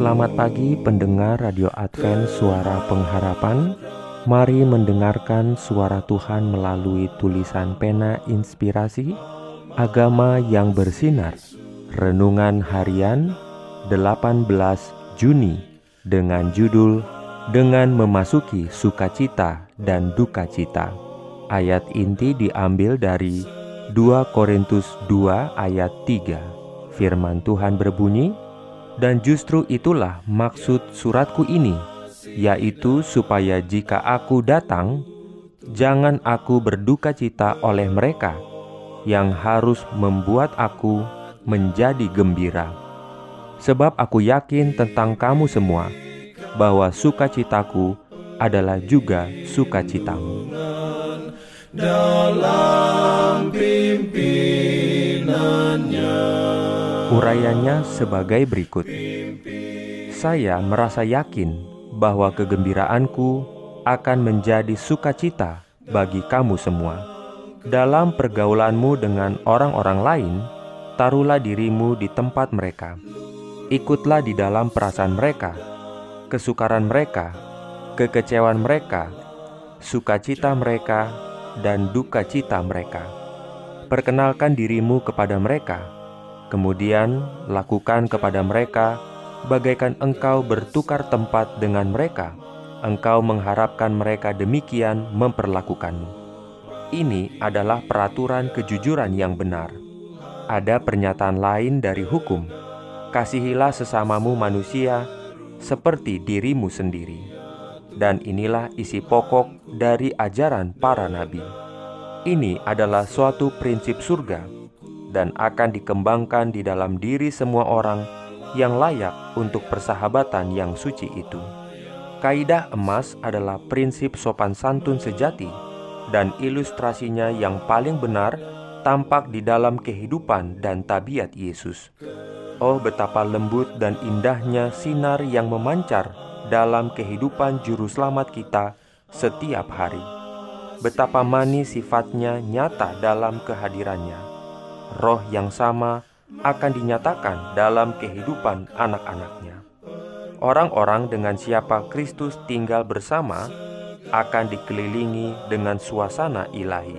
Selamat pagi pendengar Radio Advent Suara Pengharapan. Mari mendengarkan suara Tuhan melalui tulisan pena inspirasi Agama yang bersinar. Renungan harian 18 Juni Dengan judul Dengan memasuki sukacita dan duka cita Ayat inti diambil dari 2 Korintus 2 ayat 3 Firman Tuhan berbunyi, dan justru itulah maksud suratku ini, yaitu supaya jika aku datang, jangan aku berduka cita oleh mereka yang harus membuat aku menjadi gembira. Sebab aku yakin tentang kamu semua, bahwa sukacitaku adalah juga sukacitamu. Dalam Urayanya sebagai berikut. Saya merasa yakin bahwa kegembiraanku akan menjadi sukacita bagi kamu semua. Dalam pergaulanmu dengan orang-orang lain, taruhlah dirimu di tempat mereka. Ikutlah di dalam perasaan mereka, kesukaran mereka, kekecewaan mereka, sukacita mereka, dan duka cita mereka. Perkenalkan dirimu kepada mereka Kemudian lakukan kepada mereka bagaikan engkau bertukar tempat dengan mereka. Engkau mengharapkan mereka demikian memperlakukanmu. Ini adalah peraturan kejujuran yang benar. Ada pernyataan lain dari hukum. Kasihilah sesamamu manusia seperti dirimu sendiri. Dan inilah isi pokok dari ajaran para nabi. Ini adalah suatu prinsip surga dan akan dikembangkan di dalam diri semua orang yang layak untuk persahabatan yang suci itu. Kaidah emas adalah prinsip sopan santun sejati dan ilustrasinya yang paling benar tampak di dalam kehidupan dan tabiat Yesus. Oh betapa lembut dan indahnya sinar yang memancar dalam kehidupan juru selamat kita setiap hari. Betapa manis sifatnya nyata dalam kehadirannya roh yang sama akan dinyatakan dalam kehidupan anak-anaknya. Orang-orang dengan siapa Kristus tinggal bersama akan dikelilingi dengan suasana ilahi.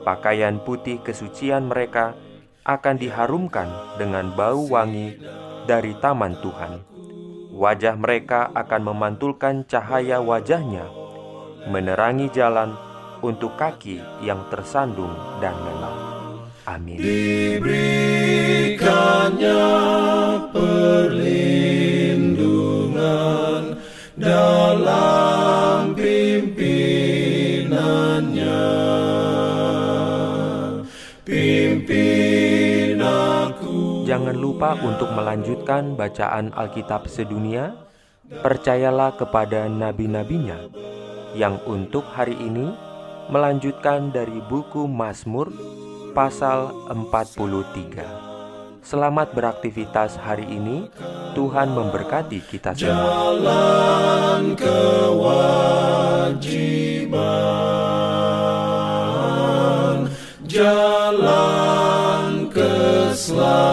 Pakaian putih kesucian mereka akan diharumkan dengan bau wangi dari taman Tuhan. Wajah mereka akan memantulkan cahaya wajahnya, menerangi jalan untuk kaki yang tersandung dan lelah. Amin. Diberikannya perlindungan dalam pimpinannya. Pimpin aku. Jangan lupa untuk melanjutkan bacaan Alkitab sedunia. Percayalah kepada nabi-nabinya yang untuk hari ini melanjutkan dari buku Mazmur pasal 43. Selamat beraktivitas hari ini. Tuhan memberkati kita semua. Jalan kewajiban, jalan keselamatan.